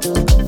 do.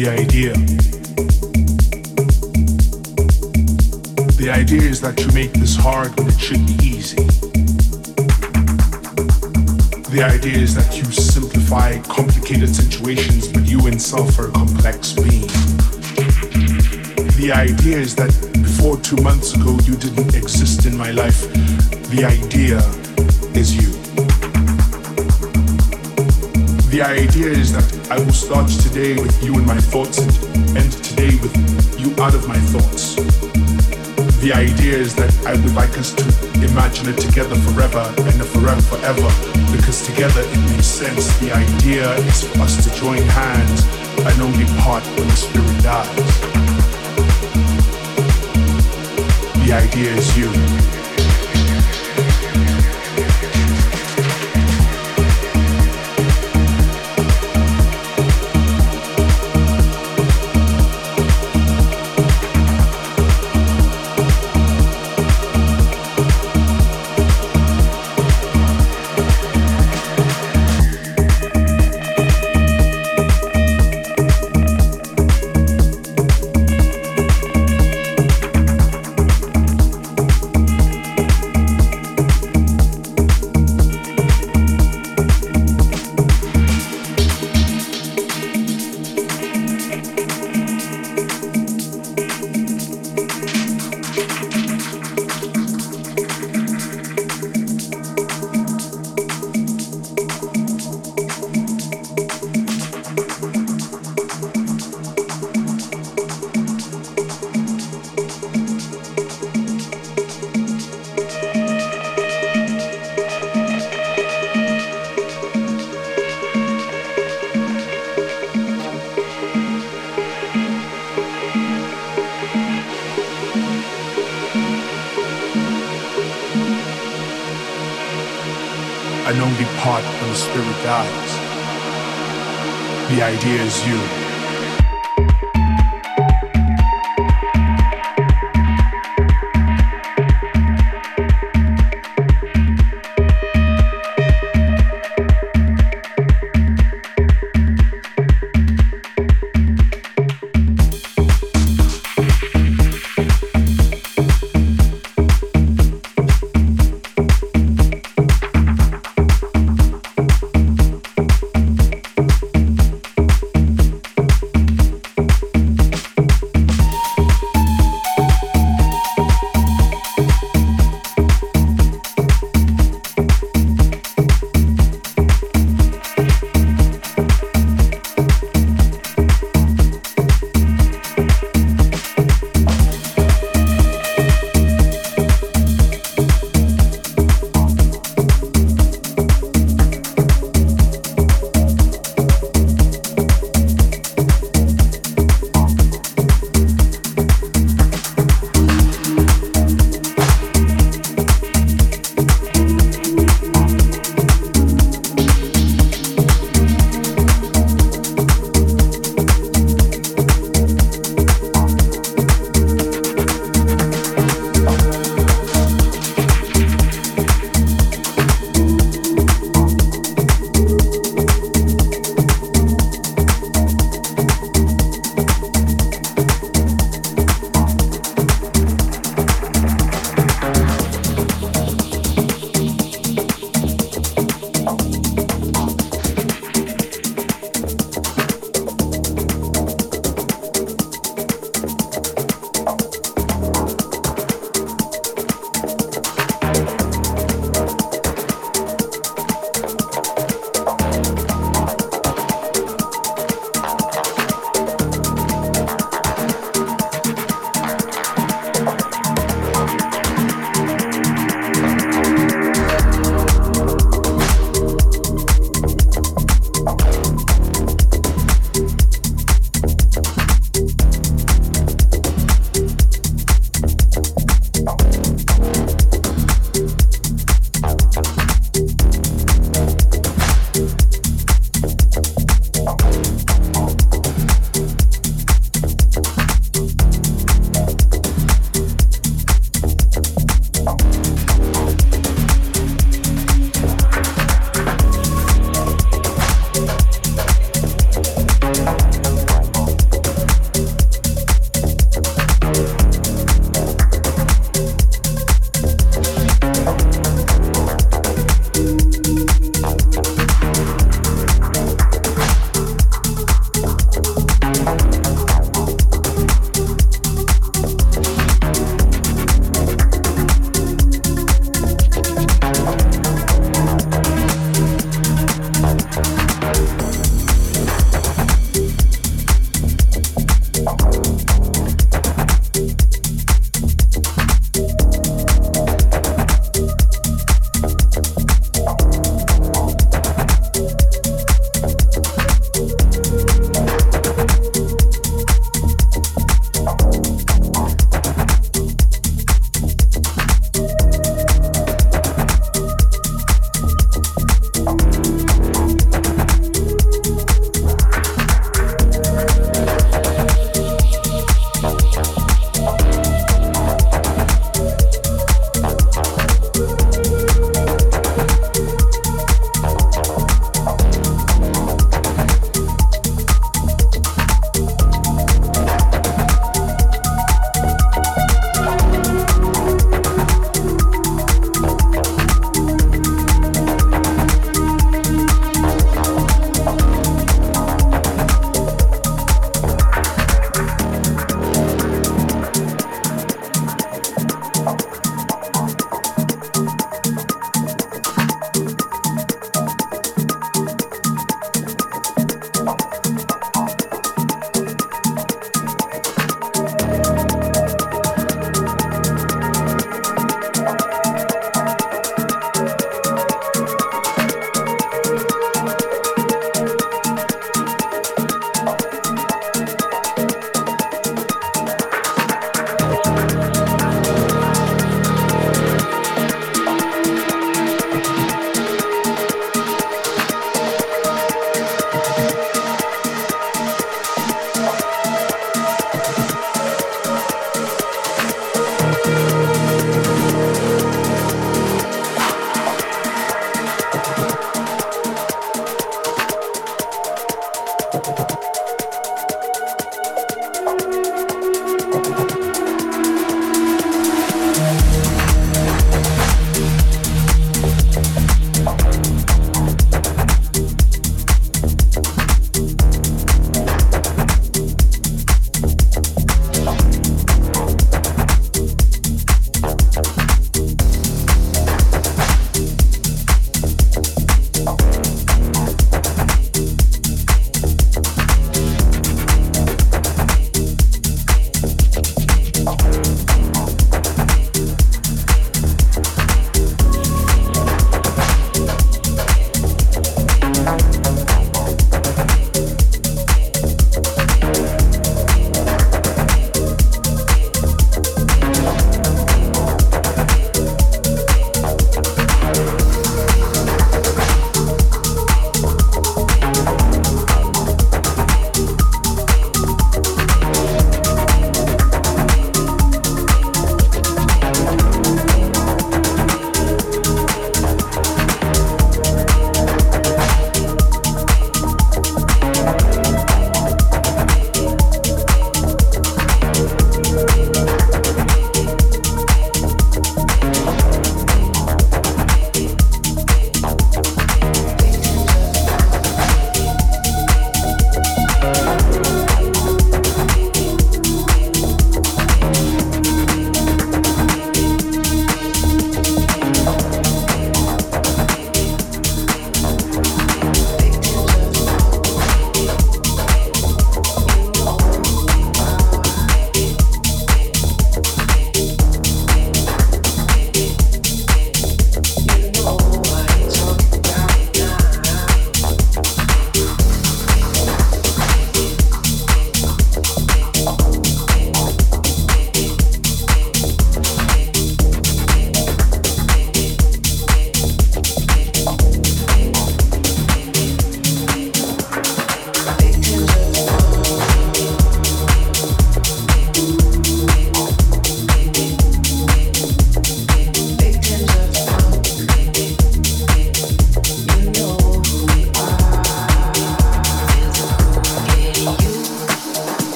the idea. The idea is that you make this hard when it should be easy. The idea is that you simplify complicated situations, but you in self are a complex being. The idea is that before two months ago you didn't exist in my life. The idea is you. The idea is that I will start today with you in my thoughts and end today with you out of my thoughts. The idea is that I would like us to imagine it together forever and forever forever because together it makes sense. The idea is for us to join hands and only part when the spirit dies. The idea is you.